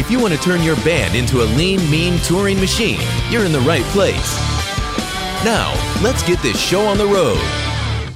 If you want to turn your band into a lean, mean touring machine, you're in the right place. Now, let's get this show on the road.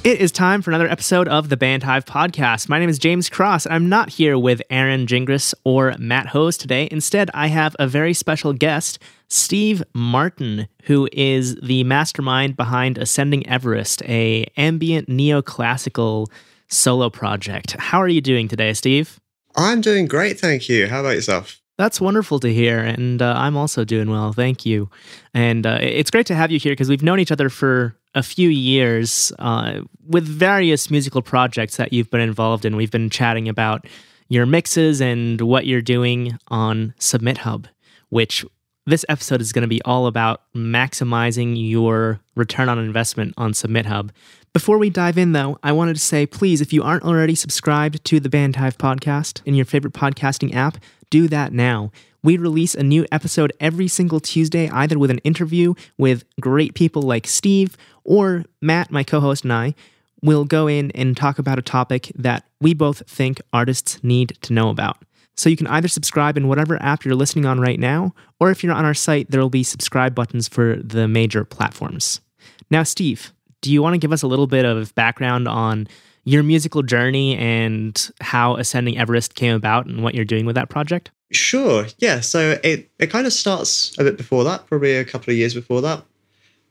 It is time for another episode of the Bandhive Podcast. My name is James Cross. I'm not here with Aaron Gingras or Matt Hose today. Instead, I have a very special guest, Steve Martin, who is the mastermind behind Ascending Everest, a ambient neoclassical solo project. How are you doing today, Steve? I'm doing great, thank you. How about yourself? That's wonderful to hear. And uh, I'm also doing well. Thank you. And uh, it's great to have you here because we've known each other for a few years uh, with various musical projects that you've been involved in. We've been chatting about your mixes and what you're doing on Submit Hub, which this episode is going to be all about maximizing your return on investment on Submit Hub. Before we dive in, though, I wanted to say please, if you aren't already subscribed to the Bandhive podcast in your favorite podcasting app, do that now. We release a new episode every single Tuesday, either with an interview with great people like Steve or Matt, my co host, and I will go in and talk about a topic that we both think artists need to know about. So you can either subscribe in whatever app you're listening on right now, or if you're on our site, there will be subscribe buttons for the major platforms. Now, Steve, do you want to give us a little bit of background on your musical journey and how Ascending Everest came about and what you're doing with that project? Sure. Yeah. So it, it kind of starts a bit before that, probably a couple of years before that.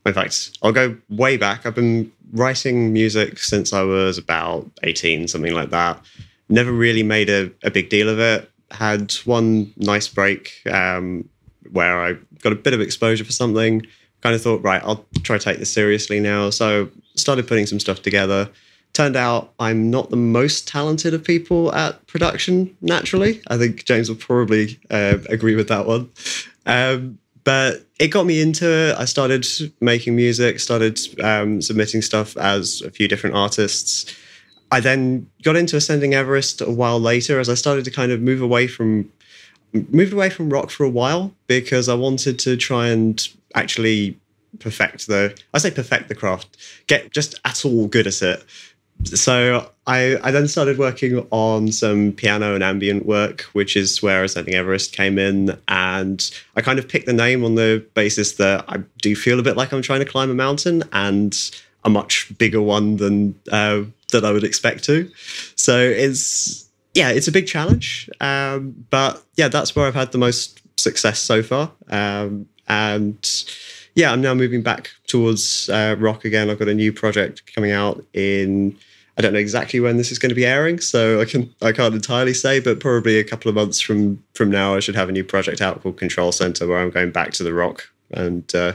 In fact, I'll go way back. I've been writing music since I was about 18, something like that. Never really made a, a big deal of it. Had one nice break um, where I got a bit of exposure for something. Kind of thought, right, I'll try to take this seriously now. So started putting some stuff together turned out I'm not the most talented of people at production naturally. I think James will probably uh, agree with that one. Um, but it got me into it. I started making music, started um, submitting stuff as a few different artists. I then got into Ascending Everest a while later as I started to kind of move away from moved away from rock for a while because I wanted to try and actually perfect the I say perfect the craft, get just at all good at it so I, I then started working on some piano and ambient work, which is where Ascending Everest came in. And I kind of picked the name on the basis that I do feel a bit like I'm trying to climb a mountain and a much bigger one than uh, that I would expect to. So it's yeah, it's a big challenge. Um, but yeah, that's where I've had the most success so far. Um, and yeah, I'm now moving back towards uh, rock again. I've got a new project coming out in I don't know exactly when this is going to be airing, so I can I can't entirely say, but probably a couple of months from from now, I should have a new project out called Control Center, where I'm going back to the rock, and uh,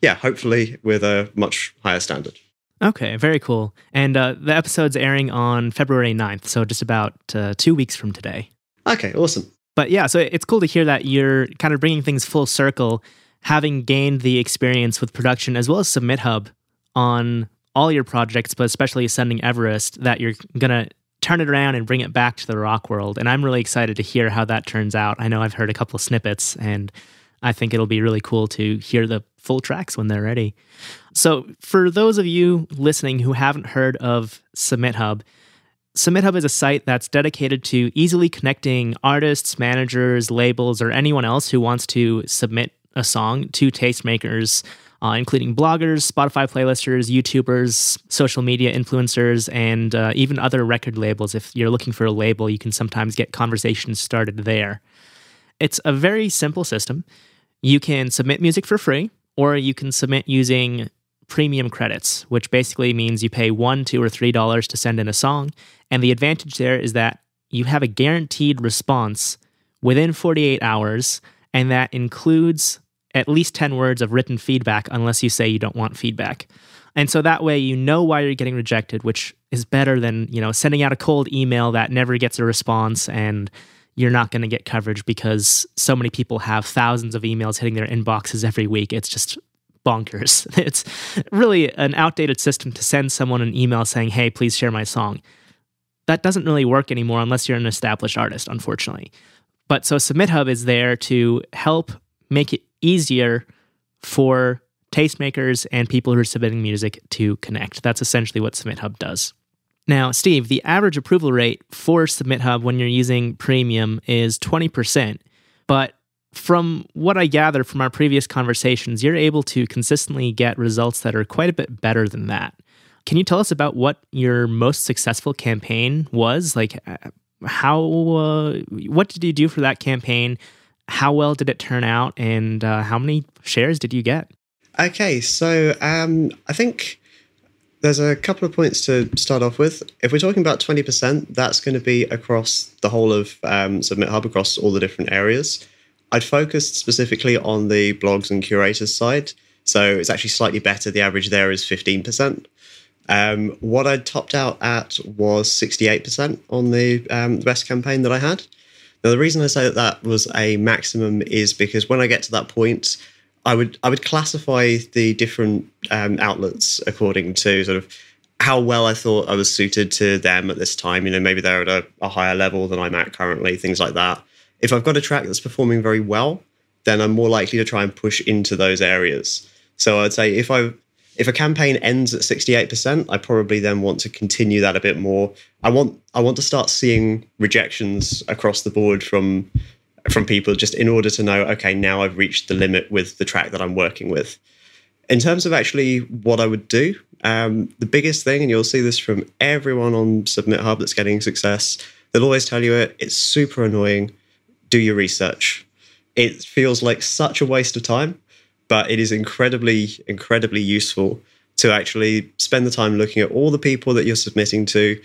yeah, hopefully with a much higher standard. Okay, very cool. And uh, the episode's airing on February 9th, so just about uh, two weeks from today. Okay, awesome. But yeah, so it's cool to hear that you're kind of bringing things full circle, having gained the experience with production as well as Submit Hub on all your projects, but especially Ascending Everest, that you're going to turn it around and bring it back to the rock world. And I'm really excited to hear how that turns out. I know I've heard a couple of snippets, and I think it'll be really cool to hear the full tracks when they're ready. So, for those of you listening who haven't heard of Submit Hub, Submit Hub is a site that's dedicated to easily connecting artists, managers, labels, or anyone else who wants to submit a song to tastemakers uh, including bloggers, Spotify playlisters, YouTubers, social media influencers, and uh, even other record labels. If you're looking for a label, you can sometimes get conversations started there. It's a very simple system. You can submit music for free, or you can submit using premium credits, which basically means you pay one, two, or three dollars to send in a song. And the advantage there is that you have a guaranteed response within 48 hours, and that includes at least 10 words of written feedback unless you say you don't want feedback. And so that way you know why you're getting rejected, which is better than, you know, sending out a cold email that never gets a response and you're not going to get coverage because so many people have thousands of emails hitting their inboxes every week. It's just bonkers. It's really an outdated system to send someone an email saying, "Hey, please share my song." That doesn't really work anymore unless you're an established artist, unfortunately. But so Submit Hub is there to help make it easier for tastemakers and people who are submitting music to connect. That's essentially what Submit Hub does. Now, Steve, the average approval rate for Submit Hub when you're using premium is 20%. But from what I gather from our previous conversations, you're able to consistently get results that are quite a bit better than that. Can you tell us about what your most successful campaign was? Like, uh, how, uh, what did you do for that campaign? How well did it turn out? And uh, how many shares did you get? Okay, so um, I think there's a couple of points to start off with. If we're talking about 20%, that's going to be across the whole of um, Submit Hub, across all the different areas. I'd focused specifically on the blogs and curators side. So it's actually slightly better. The average there is 15%. Um, what I topped out at was 68% on the, um, the best campaign that I had. Now, the reason I say that that was a maximum is because when I get to that point, I would I would classify the different um, outlets according to sort of how well I thought I was suited to them at this time. You know, maybe they're at a, a higher level than I'm at currently, things like that. If I've got a track that's performing very well, then I'm more likely to try and push into those areas. So I'd say if I if a campaign ends at 68%, I probably then want to continue that a bit more. I want I want to start seeing rejections across the board from from people just in order to know, okay, now I've reached the limit with the track that I'm working with. In terms of actually what I would do, um, the biggest thing, and you'll see this from everyone on Submit Hub that's getting success, they'll always tell you it, it's super annoying. Do your research. It feels like such a waste of time, but it is incredibly, incredibly useful to actually spend the time looking at all the people that you're submitting to.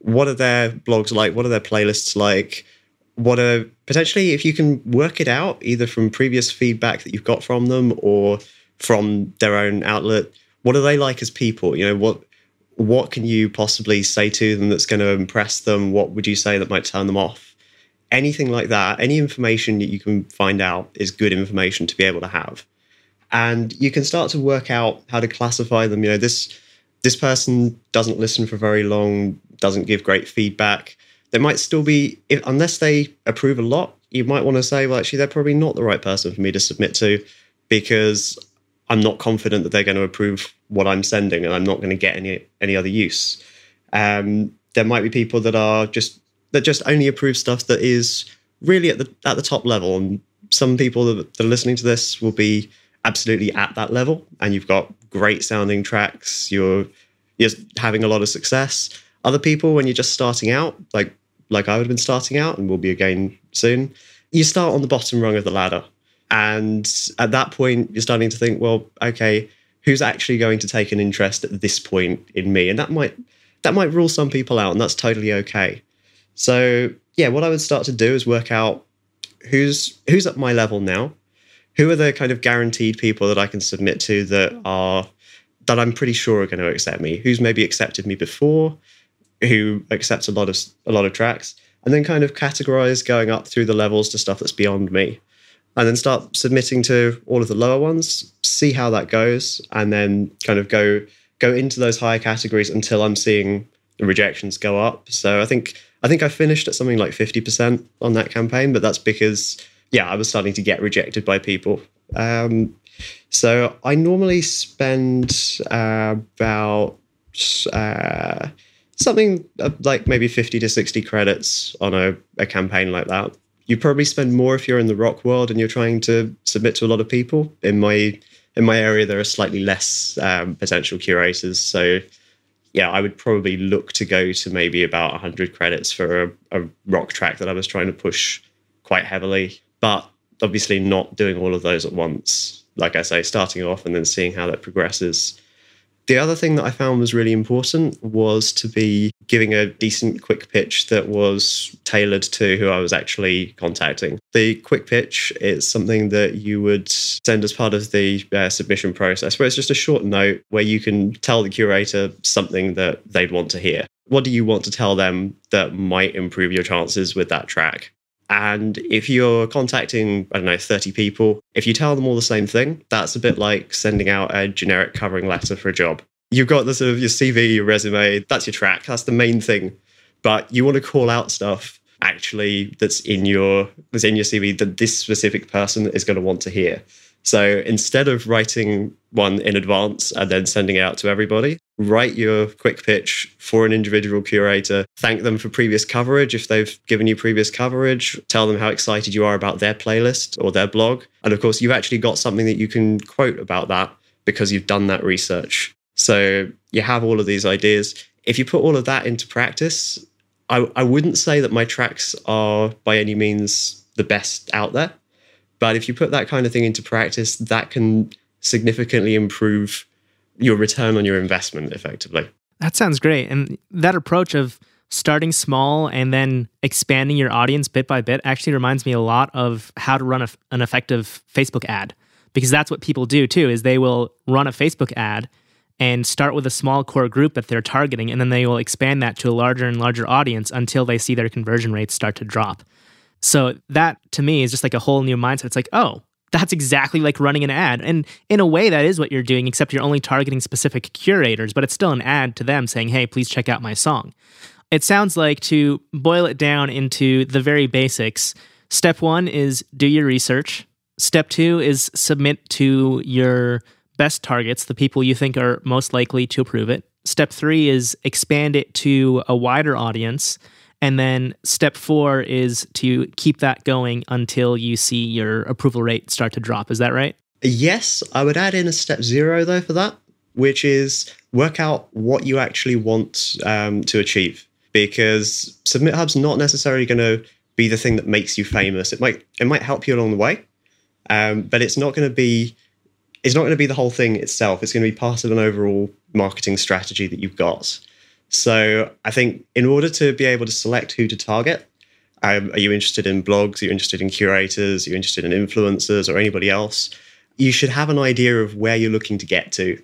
What are their blogs like? What are their playlists like? what are potentially if you can work it out either from previous feedback that you've got from them or from their own outlet what are they like as people you know what what can you possibly say to them that's going to impress them what would you say that might turn them off anything like that any information that you can find out is good information to be able to have and you can start to work out how to classify them you know this this person doesn't listen for very long doesn't give great feedback they might still be, if, unless they approve a lot, you might want to say, well, actually, they're probably not the right person for me to submit to because I'm not confident that they're going to approve what I'm sending and I'm not going to get any any other use. Um, there might be people that are just that just only approve stuff that is really at the at the top level, and some people that, that are listening to this will be absolutely at that level, and you've got great sounding tracks. You're you're having a lot of success. Other people, when you're just starting out, like like I would have been starting out and will be again soon, you start on the bottom rung of the ladder. And at that point, you're starting to think, well, okay, who's actually going to take an interest at this point in me? And that might that might rule some people out, and that's totally okay. So yeah, what I would start to do is work out who's who's at my level now, who are the kind of guaranteed people that I can submit to that mm. are that I'm pretty sure are going to accept me, who's maybe accepted me before, who accepts a lot of a lot of tracks, and then kind of categorize going up through the levels to stuff that's beyond me, and then start submitting to all of the lower ones, see how that goes, and then kind of go go into those higher categories until I'm seeing the rejections go up. So I think I think I finished at something like fifty percent on that campaign, but that's because yeah, I was starting to get rejected by people. Um, so I normally spend uh, about uh, something like maybe 50 to 60 credits on a, a campaign like that. You probably spend more if you're in the rock world and you're trying to submit to a lot of people. In my in my area, there are slightly less um, potential curators, so yeah, I would probably look to go to maybe about 100 credits for a, a rock track that I was trying to push quite heavily, but obviously not doing all of those at once. Like I say, starting off and then seeing how that progresses The other thing that I found was really important was to be giving a decent quick pitch that was tailored to who I was actually contacting. The quick pitch is something that you would send as part of the uh, submission process, where it's just a short note where you can tell the curator something that they'd want to hear. What do you want to tell them that might improve your chances with that track? And if you're contacting, I don't know, 30 people, if you tell them all the same thing, that's a bit like sending out a generic covering letter for a job. You've got the sort of your CV, your resume, that's your track, that's the main thing. But you want to call out stuff actually that's in your that's in your CV that this specific person is going to want to hear. So instead of writing one in advance and then sending it out to everybody, write your quick pitch for an individual curator, thank them for previous coverage if they've given you previous coverage, tell them how excited you are about their playlist or their blog. And of course, you've actually got something that you can quote about that because you've done that research. So you have all of these ideas. If you put all of that into practice, I, I wouldn't say that my tracks are by any means the best out there but if you put that kind of thing into practice, that can significantly improve your return on your investment effectively. That sounds great. And that approach of starting small and then expanding your audience bit by bit actually reminds me a lot of how to run a, an effective Facebook ad because that's what people do too is they will run a Facebook ad and start with a small core group that they're targeting and then they will expand that to a larger and larger audience until they see their conversion rates start to drop. So that to me is just like a whole new mindset. It's like, oh, that's exactly like running an ad. And in a way, that is what you're doing, except you're only targeting specific curators, but it's still an ad to them saying, hey, please check out my song. It sounds like to boil it down into the very basics step one is do your research. Step two is submit to your best targets, the people you think are most likely to approve it. Step three is expand it to a wider audience. And then step four is to keep that going until you see your approval rate start to drop. Is that right? Yes, I would add in a step zero though for that, which is work out what you actually want um, to achieve. Because Submit Hub's not necessarily going to be the thing that makes you famous. It might it might help you along the way, um, but it's not going to be it's not going to be the whole thing itself. It's going to be part of an overall marketing strategy that you've got. So I think in order to be able to select who to target, um, are you interested in blogs? Are you interested in curators? Are you interested in influencers or anybody else? You should have an idea of where you're looking to get to.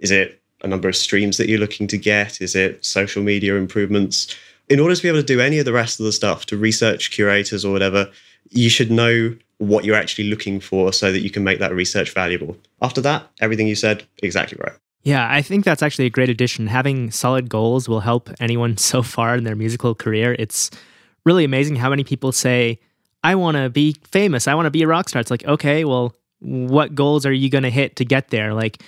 Is it a number of streams that you're looking to get? Is it social media improvements? In order to be able to do any of the rest of the stuff, to research curators or whatever, you should know what you're actually looking for so that you can make that research valuable. After that, everything you said, exactly right. Yeah, I think that's actually a great addition. Having solid goals will help anyone so far in their musical career. It's really amazing how many people say, I want to be famous. I want to be a rock star. It's like, okay, well, what goals are you going to hit to get there? Like,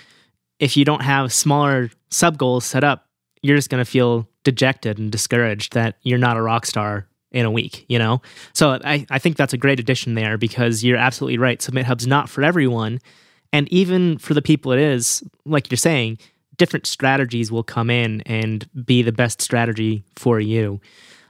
if you don't have smaller sub goals set up, you're just going to feel dejected and discouraged that you're not a rock star in a week, you know? So I, I think that's a great addition there because you're absolutely right. Submit Hub's not for everyone. And even for the people it is, like you're saying, different strategies will come in and be the best strategy for you.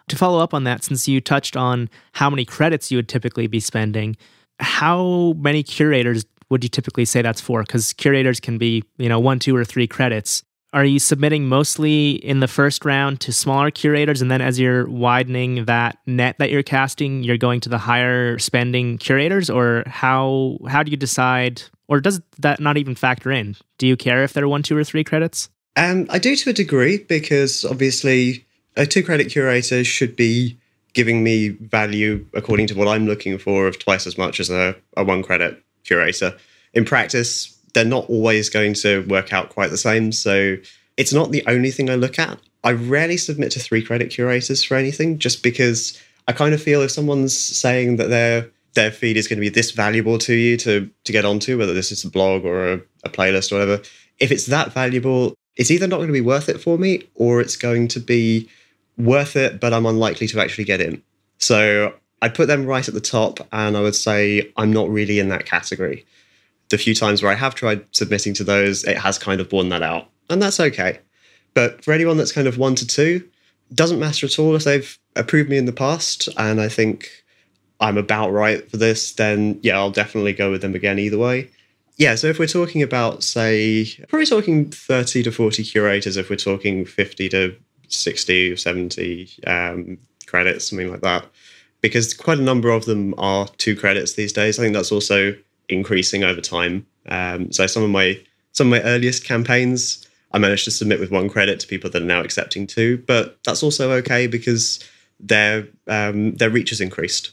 To follow up on that, since you touched on how many credits you would typically be spending, how many curators would you typically say that's for? Because curators can be, you know, one, two, or three credits. Are you submitting mostly in the first round to smaller curators, and then as you're widening that net that you're casting, you're going to the higher spending curators, or how how do you decide or does that not even factor in? Do you care if they're one, two, or three credits? Um, I do to a degree because obviously a two credit curator should be giving me value according to what I'm looking for of twice as much as a, a one credit curator. In practice, they're not always going to work out quite the same. So it's not the only thing I look at. I rarely submit to three credit curators for anything just because I kind of feel if someone's saying that they're their feed is going to be this valuable to you to to get onto, whether this is a blog or a, a playlist or whatever. If it's that valuable, it's either not going to be worth it for me or it's going to be worth it, but I'm unlikely to actually get in. So I'd put them right at the top, and I would say I'm not really in that category. The few times where I have tried submitting to those, it has kind of borne that out, and that's okay. But for anyone that's kind of one to two, doesn't matter at all if they've approved me in the past, and I think I'm about right for this, then yeah, I'll definitely go with them again either way. Yeah, so if we're talking about, say, probably talking 30 to 40 curators, if we're talking 50 to 60 or 70 um, credits, something like that, because quite a number of them are two credits these days. I think that's also increasing over time. Um, so some of my some of my earliest campaigns, I managed to submit with one credit to people that are now accepting two, but that's also okay because their um, their reach has increased.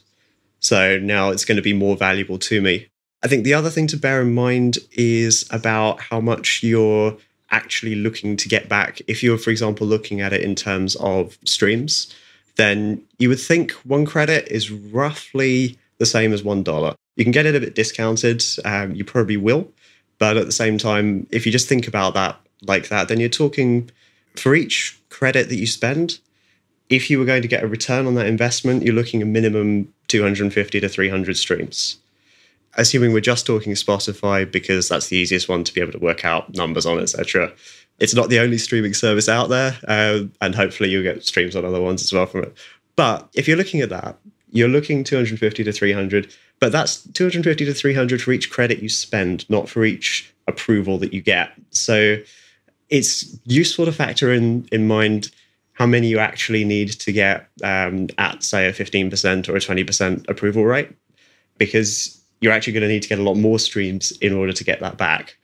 So now it's going to be more valuable to me. I think the other thing to bear in mind is about how much you're actually looking to get back. If you're, for example, looking at it in terms of streams, then you would think one credit is roughly the same as one dollar. You can get it a bit discounted. Um, you probably will, but at the same time, if you just think about that like that, then you're talking for each credit that you spend. If you were going to get a return on that investment, you're looking at a minimum 250 to 300 streams. Assuming we're just talking Spotify because that's the easiest one to be able to work out numbers on, etc. It's not the only streaming service out there, uh, and hopefully you'll get streams on other ones as well from it. But if you're looking at that, you're looking 250 to 300, but that's 250 to 300 for each credit you spend, not for each approval that you get. So it's useful to factor in in mind how many you actually need to get um, at, say, a 15% or a 20% approval rate, because you're actually going to need to get a lot more streams in order to get that back.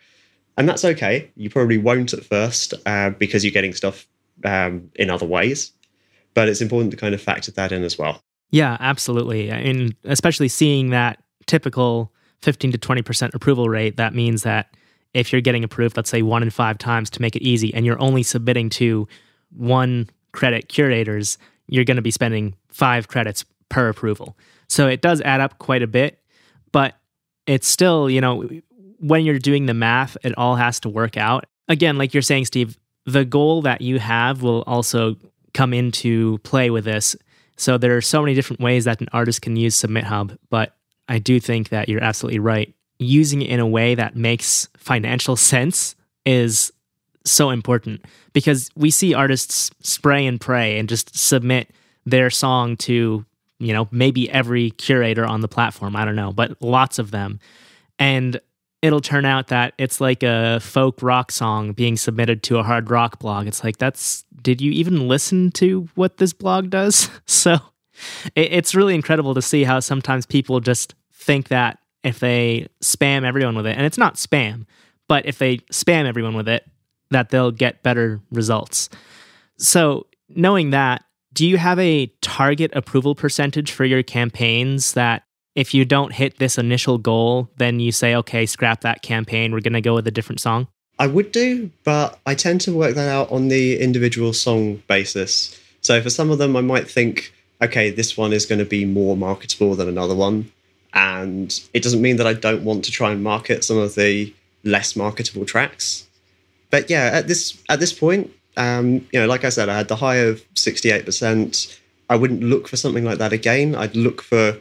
And that's okay. You probably won't at first uh, because you're getting stuff um, in other ways, but it's important to kind of factor that in as well. Yeah, absolutely. And especially seeing that typical 15 to 20% approval rate, that means that if you're getting approved, let's say one in five times to make it easy, and you're only submitting to one credit curators, you're going to be spending five credits per approval. So it does add up quite a bit, but it's still, you know, when you're doing the math, it all has to work out. Again, like you're saying, Steve, the goal that you have will also come into play with this. So there are so many different ways that an artist can use Submit Hub, but I do think that you're absolutely right. Using it in a way that makes financial sense is so important because we see artists spray and pray and just submit their song to, you know, maybe every curator on the platform. I don't know, but lots of them. And it'll turn out that it's like a folk rock song being submitted to a hard rock blog. It's like, that's, did you even listen to what this blog does? So it's really incredible to see how sometimes people just think that if they spam everyone with it, and it's not spam, but if they spam everyone with it, that they'll get better results. So, knowing that, do you have a target approval percentage for your campaigns that if you don't hit this initial goal, then you say, okay, scrap that campaign, we're going to go with a different song? I would do, but I tend to work that out on the individual song basis. So for some of them, I might think, okay, this one is going to be more marketable than another one. And it doesn't mean that I don't want to try and market some of the less marketable tracks. But yeah, at this at this point, um, you know, like I said, I had the high of sixty eight percent. I wouldn't look for something like that again. I'd look for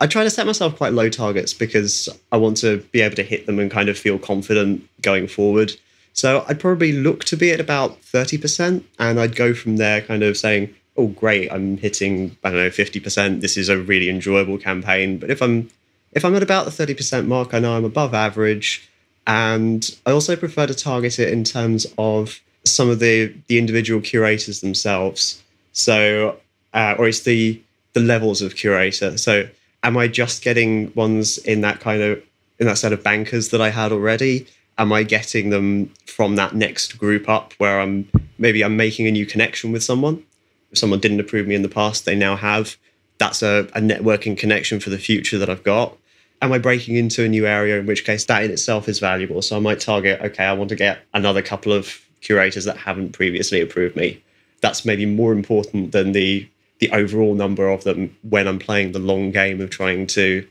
I try to set myself quite low targets because I want to be able to hit them and kind of feel confident going forward. So I'd probably look to be at about 30%, and I'd go from there, kind of saying, oh, great, I'm hitting, I don't know, 50%. This is a really enjoyable campaign. But if I'm if I'm at about the 30% mark, I know I'm above average. And I also prefer to target it in terms of some of the the individual curators themselves. So, uh, or it's the the levels of curator. So am I just getting ones in that kind of in that set of bankers that I had already? Am I getting them from that next group up where I'm maybe I'm making a new connection with someone? If someone didn't approve me in the past, they now have. That's a, a networking connection for the future that I've got. Am I breaking into a new area? In which case, that in itself is valuable. So I might target, okay, I want to get another couple of curators that haven't previously approved me. That's maybe more important than the the overall number of them when I'm playing the long game of trying to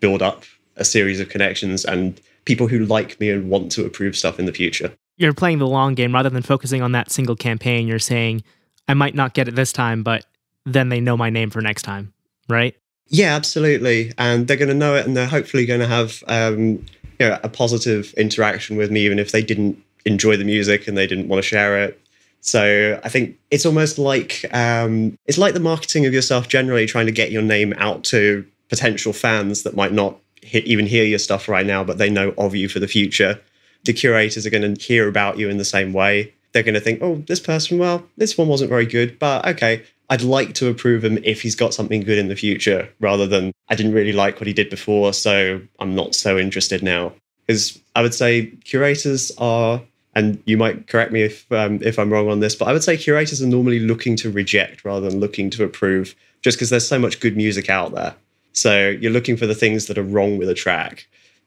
build up a series of connections and people who like me and want to approve stuff in the future. You're playing the long game rather than focusing on that single campaign. You're saying, I might not get it this time, but then they know my name for next time, right? Yeah, absolutely. And they're going to know it and they're hopefully going to have um, you know, a positive interaction with me, even if they didn't enjoy the music and they didn't want to share it. So I think it's almost like um, it's like the marketing of yourself generally, trying to get your name out to potential fans that might not he- even hear your stuff right now, but they know of you for the future. The curators are going to hear about you in the same way. They're going to think, oh, this person, well, this one wasn't very good, but okay, I'd like to approve him if he's got something good in the future, rather than I didn't really like what he did before, so I'm not so interested now. Because I would say curators are, and you might correct me if um, if I'm wrong on this, but I would say curators are normally looking to reject rather than looking to approve, just because there's so much good music out there. So you're looking for the things that are wrong with a track.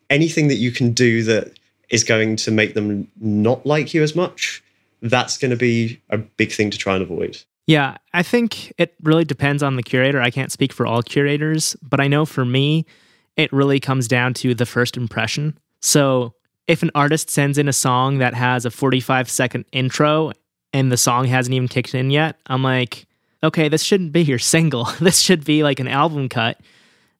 Anything that you can do that is going to make them not like you as much, that's going to be a big thing to try and avoid. Yeah, I think it really depends on the curator. I can't speak for all curators, but I know for me, it really comes down to the first impression. So if an artist sends in a song that has a 45 second intro and the song hasn't even kicked in yet, I'm like, okay, this shouldn't be your single. this should be like an album cut.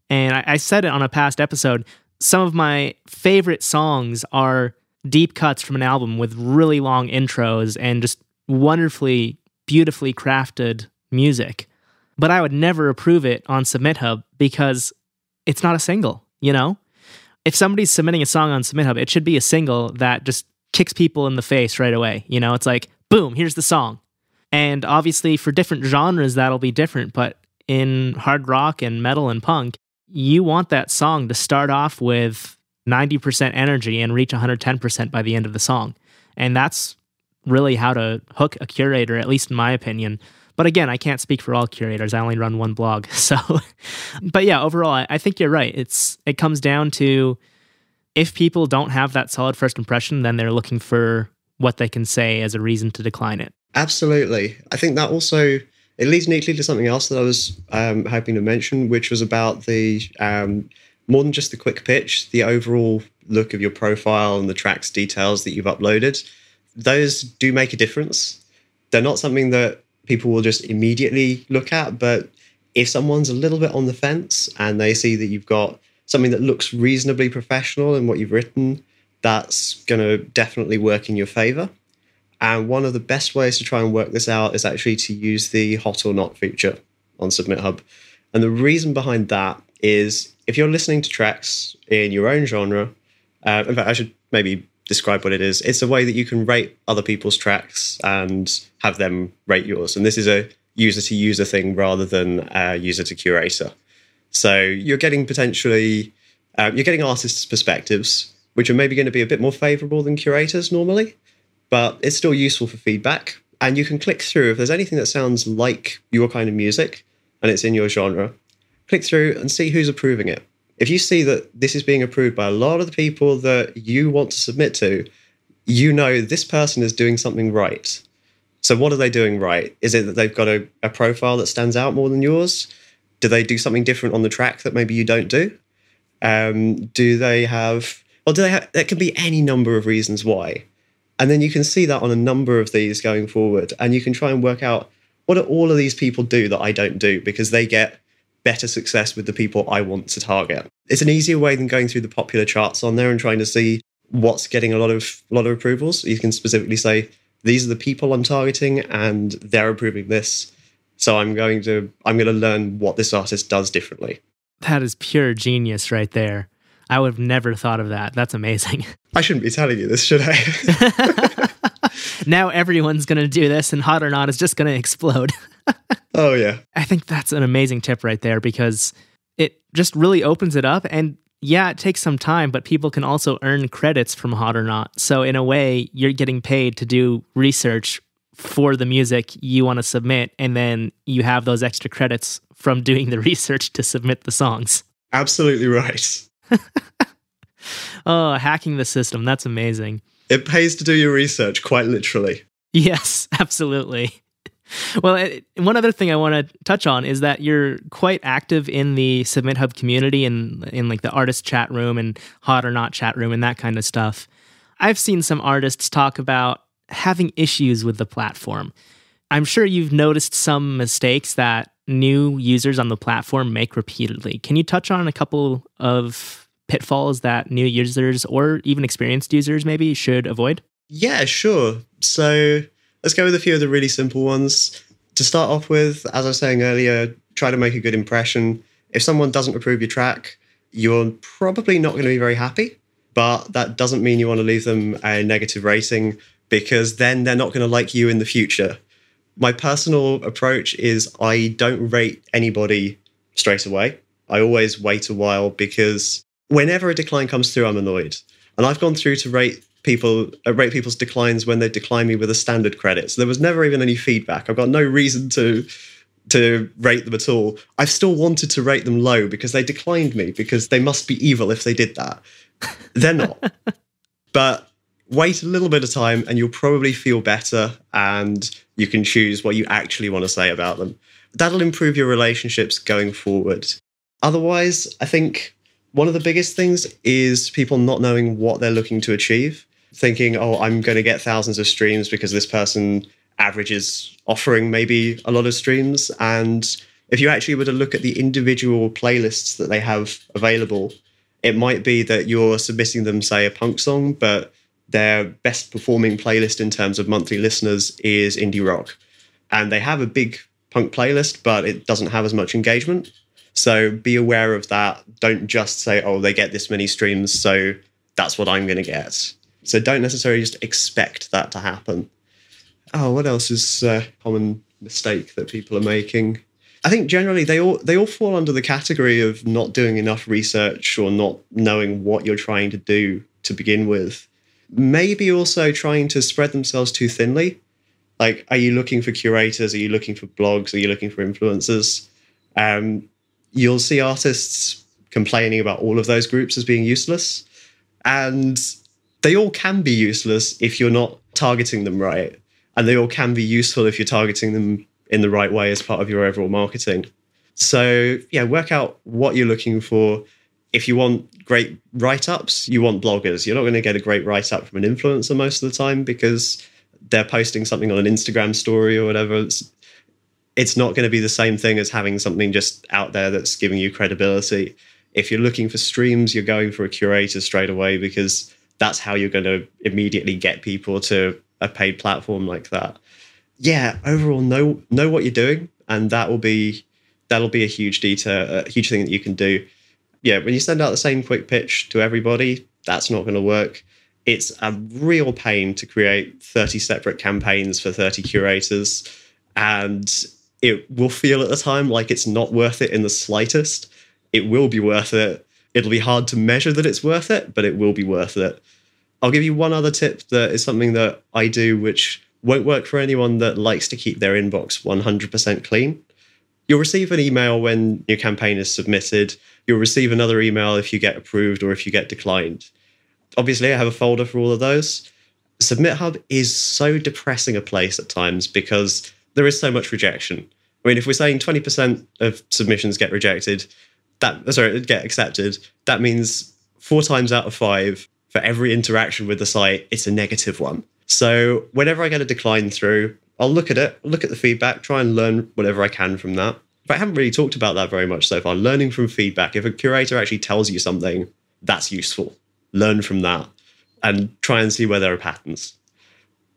And I, I said it on a past episode. Some of my favorite songs are deep cuts from an album with really long intros and just wonderfully beautifully crafted music. But I would never approve it on Submit Hub because it's not a single, you know? If somebody's submitting a song on Submit Hub, it should be a single that just kicks people in the face right away. You know, it's like, boom, here's the song. And obviously, for different genres, that'll be different. But in hard rock and metal and punk, you want that song to start off with 90% energy and reach 110% by the end of the song. And that's really how to hook a curator, at least in my opinion. But again, I can't speak for all curators. I only run one blog. So, but yeah, overall, I, I think you're right. It's it comes down to if people don't have that solid first impression, then they're looking for what they can say as a reason to decline it. Absolutely. I think that also it leads neatly to something else that I was um, hoping to mention, which was about the um, more than just the quick pitch, the overall look of your profile and the tracks details that you've uploaded those do make a difference. They're not something that people will just immediately look at, but if someone's a little bit on the fence and they see that you've got something that looks reasonably professional in what you've written, that's going to definitely work in your favor. And one of the best ways to try and work this out is actually to use the hot or not feature on Submit Hub. And the reason behind that is if you're listening to tracks in your own genre, uh, in fact, I should maybe describe what it is. It's a way that you can rate other people's tracks and have them rate yours. And this is a user to user thing rather than a user to curator. So you're getting potentially uh, you're getting artists' perspectives, which are maybe going to be a bit more favorable than curators normally, but it's still useful for feedback. And you can click through if there's anything that sounds like your kind of music and it's in your genre, click through and see who's approving it if you see that this is being approved by a lot of the people that you want to submit to, you know this person is doing something right. So, what are they doing right? Is it that they've got a, a profile that stands out more than yours? Do they do something different on the track that maybe you don't do? Um, do they have, or do they have, there can be any number of reasons why. And then you can see that on a number of these going forward. And you can try and work out what do all of these people do that I don't do because they get better success with the people I want to target. It's an easier way than going through the popular charts on there and trying to see what's getting a lot of a lot of approvals. You can specifically say these are the people I'm targeting and they're approving this. So I'm going to I'm going to learn what this artist does differently. That is pure genius right there. I would have never thought of that. That's amazing. I shouldn't be telling you this, should I? now everyone's going to do this and hot or not is just going to explode. oh yeah. I think that's an amazing tip right there because it just really opens it up and yeah, it takes some time, but people can also earn credits from Hot or Not. So, in a way, you're getting paid to do research for the music you want to submit, and then you have those extra credits from doing the research to submit the songs. Absolutely right. oh, hacking the system. That's amazing. It pays to do your research, quite literally. Yes, absolutely. Well, one other thing I want to touch on is that you're quite active in the Submit Hub community and in like the artist chat room and hot or not chat room and that kind of stuff. I've seen some artists talk about having issues with the platform. I'm sure you've noticed some mistakes that new users on the platform make repeatedly. Can you touch on a couple of pitfalls that new users or even experienced users maybe should avoid? Yeah, sure. So let's go with a few of the really simple ones. To start off with, as I was saying earlier, try to make a good impression. If someone doesn't approve your track, you're probably not going to be very happy. But that doesn't mean you want to leave them a negative rating because then they're not going to like you in the future. My personal approach is I don't rate anybody straight away. I always wait a while because whenever a decline comes through, I'm annoyed. And I've gone through to rate people uh, rate people's declines when they decline me with a standard credit. So there was never even any feedback. I've got no reason to to rate them at all. I've still wanted to rate them low because they declined me because they must be evil if they did that. They're not. but wait a little bit of time and you'll probably feel better and you can choose what you actually want to say about them. That'll improve your relationships going forward. Otherwise, I think one of the biggest things is people not knowing what they're looking to achieve, thinking, oh, I'm going to get thousands of streams because this person averages offering maybe a lot of streams. And if you actually were to look at the individual playlists that they have available, it might be that you're submitting them, say, a punk song, but their best performing playlist in terms of monthly listeners is indie rock. And they have a big punk playlist, but it doesn't have as much engagement. So be aware of that. Don't just say, oh, they get this many streams, so that's what I'm going to get. So don't necessarily just expect that to happen. Oh, what else is a common mistake that people are making? I think generally they all they all fall under the category of not doing enough research or not knowing what you're trying to do to begin with. Maybe also trying to spread themselves too thinly. Like, are you looking for curators? Are you looking for blogs? Are you looking for influencers? Um, you'll see artists complaining about all of those groups as being useless. And they all can be useless if you're not targeting them right. And they all can be useful if you're targeting them in the right way as part of your overall marketing. So, yeah, work out what you're looking for. If you want great write ups, you want bloggers. You're not going to get a great write up from an influencer most of the time because they're posting something on an Instagram story or whatever. It's, it's not going to be the same thing as having something just out there that's giving you credibility. If you're looking for streams, you're going for a curator straight away because that's how you're going to immediately get people to a paid platform like that. Yeah, overall, know know what you're doing, and that will be that'll be a huge detail, a huge thing that you can do. Yeah, when you send out the same quick pitch to everybody, that's not going to work. It's a real pain to create 30 separate campaigns for 30 curators, and it will feel at the time like it's not worth it in the slightest. It will be worth it. It'll be hard to measure that it's worth it, but it will be worth it. I'll give you one other tip that is something that I do, which won't work for anyone that likes to keep their inbox 100% clean. You'll receive an email when your campaign is submitted. You'll receive another email if you get approved or if you get declined. Obviously, I have a folder for all of those. Submit Hub is so depressing a place at times because there is so much rejection. I mean, if we're saying 20% of submissions get rejected, that sorry, get accepted, that means four times out of five for every interaction with the site, it's a negative one. So whenever I get a decline through, I'll look at it, look at the feedback, try and learn whatever I can from that. But I haven't really talked about that very much so far. Learning from feedback. If a curator actually tells you something, that's useful. Learn from that and try and see where there are patterns.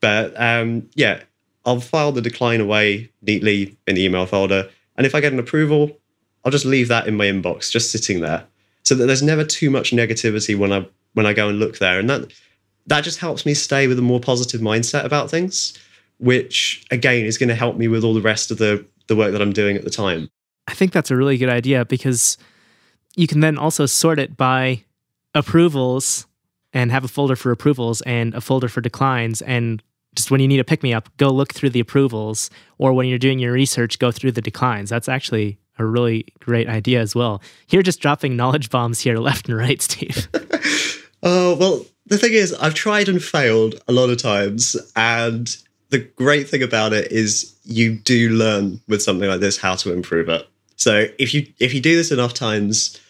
But um, yeah, I'll file the decline away neatly in the email folder. And if I get an approval, I'll just leave that in my inbox, just sitting there. So that there's never too much negativity when I when I go and look there. And that that just helps me stay with a more positive mindset about things, which again is going to help me with all the rest of the the work that I'm doing at the time. I think that's a really good idea because you can then also sort it by approvals and have a folder for approvals and a folder for declines and just when you need a pick me up, go look through the approvals, or when you're doing your research, go through the declines. That's actually a really great idea as well. You're just dropping knowledge bombs here left and right, Steve. oh, well, the thing is, I've tried and failed a lot of times. And the great thing about it is you do learn with something like this how to improve it. So if you if you do this enough times,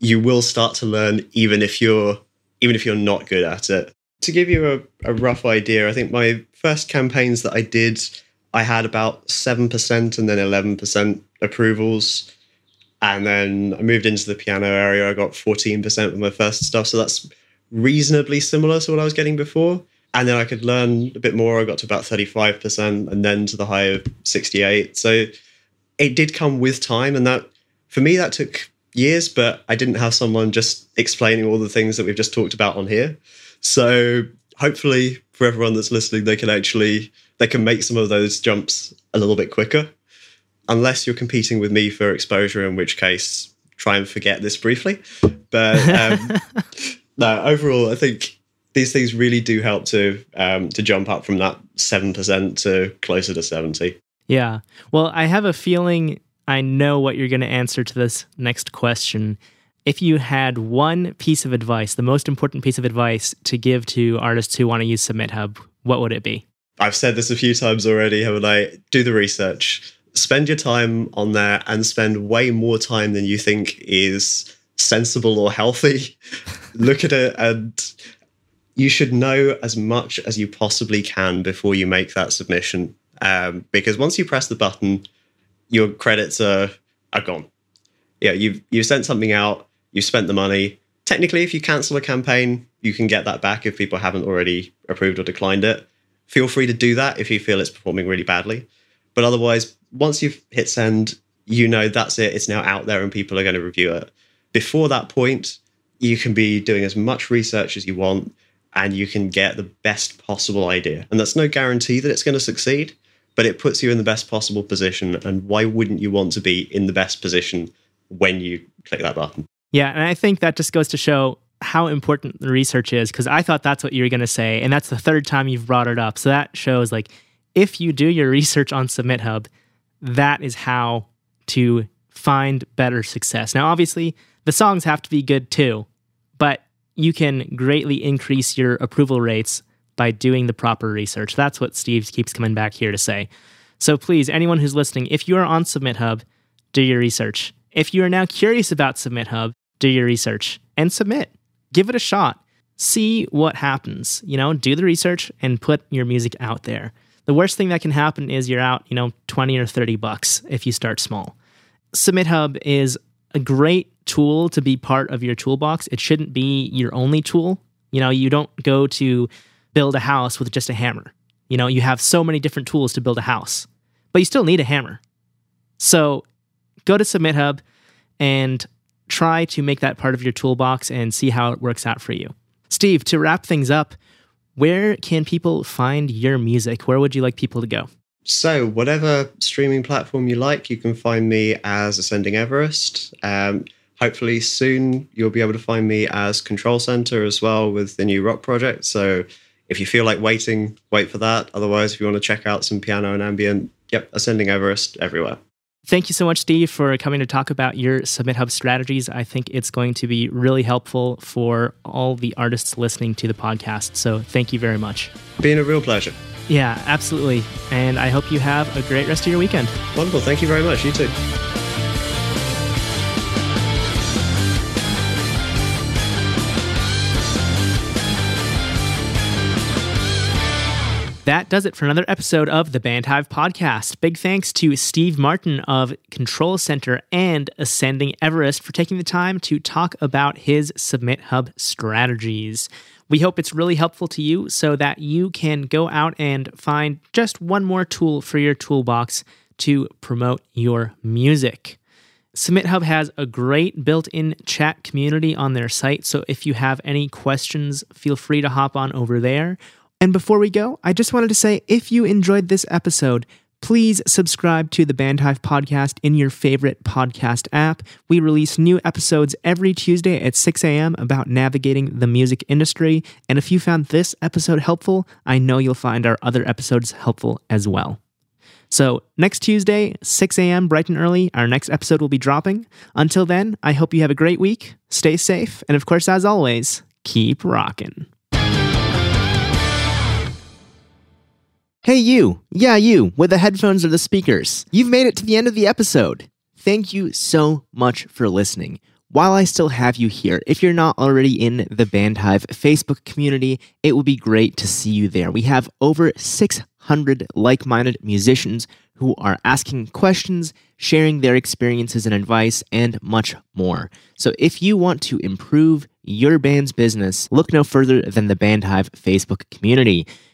you will start to learn even if you're even if you're not good at it to give you a, a rough idea, I think my first campaigns that I did, I had about 7% and then 11% approvals. And then I moved into the piano area. I got 14% with my first stuff. So that's reasonably similar to what I was getting before. And then I could learn a bit more. I got to about 35% and then to the high of 68. So it did come with time. And that, for me, that took years, but I didn't have someone just explaining all the things that we've just talked about on here. So hopefully, for everyone that's listening, they can actually they can make some of those jumps a little bit quicker. Unless you're competing with me for exposure, in which case try and forget this briefly. But um, no, overall, I think these things really do help to um, to jump up from that seven percent to closer to seventy. Yeah. Well, I have a feeling I know what you're going to answer to this next question. If you had one piece of advice, the most important piece of advice to give to artists who want to use Submit Hub, what would it be? I've said this a few times already, haven't I? Do the research. Spend your time on there and spend way more time than you think is sensible or healthy. Look at it and you should know as much as you possibly can before you make that submission. Um, because once you press the button, your credits are are gone. Yeah, you've you've sent something out, you've spent the money. Technically, if you cancel a campaign, you can get that back if people haven't already approved or declined it. Feel free to do that if you feel it's performing really badly. But otherwise, once you've hit send, you know that's it. It's now out there and people are going to review it. Before that point, you can be doing as much research as you want and you can get the best possible idea. And that's no guarantee that it's going to succeed, but it puts you in the best possible position. And why wouldn't you want to be in the best position when you click that button? Yeah, and I think that just goes to show how important the research is because I thought that's what you were going to say, and that's the third time you've brought it up. So that shows like if you do your research on Submit Hub, that is how to find better success. Now, obviously, the songs have to be good too, but you can greatly increase your approval rates by doing the proper research. That's what Steve keeps coming back here to say. So please, anyone who's listening, if you are on Submit Hub, do your research. If you are now curious about Submit Hub, do your research and submit. Give it a shot. See what happens. You know, do the research and put your music out there. The worst thing that can happen is you're out, you know, 20 or 30 bucks if you start small. Submit Hub is a great tool to be part of your toolbox. It shouldn't be your only tool. You know, you don't go to build a house with just a hammer. You know, you have so many different tools to build a house, but you still need a hammer. So go to Submit Hub and try to make that part of your toolbox and see how it works out for you. Steve, to wrap things up, where can people find your music? Where would you like people to go? So, whatever streaming platform you like, you can find me as Ascending Everest. Um, hopefully, soon you'll be able to find me as Control Center as well with the new rock project. So, if you feel like waiting, wait for that. Otherwise, if you want to check out some piano and ambient, yep, Ascending Everest everywhere. Thank you so much, Steve, for coming to talk about your Submit Hub strategies. I think it's going to be really helpful for all the artists listening to the podcast. So thank you very much. Been a real pleasure. Yeah, absolutely. And I hope you have a great rest of your weekend. Wonderful. Thank you very much. You too. That does it for another episode of the Bandhive podcast. Big thanks to Steve Martin of Control Center and Ascending Everest for taking the time to talk about his Submit Hub strategies. We hope it's really helpful to you so that you can go out and find just one more tool for your toolbox to promote your music. Submit Hub has a great built in chat community on their site, so if you have any questions, feel free to hop on over there and before we go, I just wanted to say if you enjoyed this episode, please subscribe to the Bandhive podcast in your favorite podcast app. We release new episodes every Tuesday at 6 a.m. about navigating the music industry. And if you found this episode helpful, I know you'll find our other episodes helpful as well. So, next Tuesday, 6 a.m., bright and early, our next episode will be dropping. Until then, I hope you have a great week, stay safe, and of course, as always, keep rocking. Hey, you. Yeah, you, with the headphones or the speakers. You've made it to the end of the episode. Thank you so much for listening. While I still have you here, if you're not already in the Bandhive Facebook community, it would be great to see you there. We have over 600 like minded musicians who are asking questions, sharing their experiences and advice, and much more. So if you want to improve your band's business, look no further than the Bandhive Facebook community.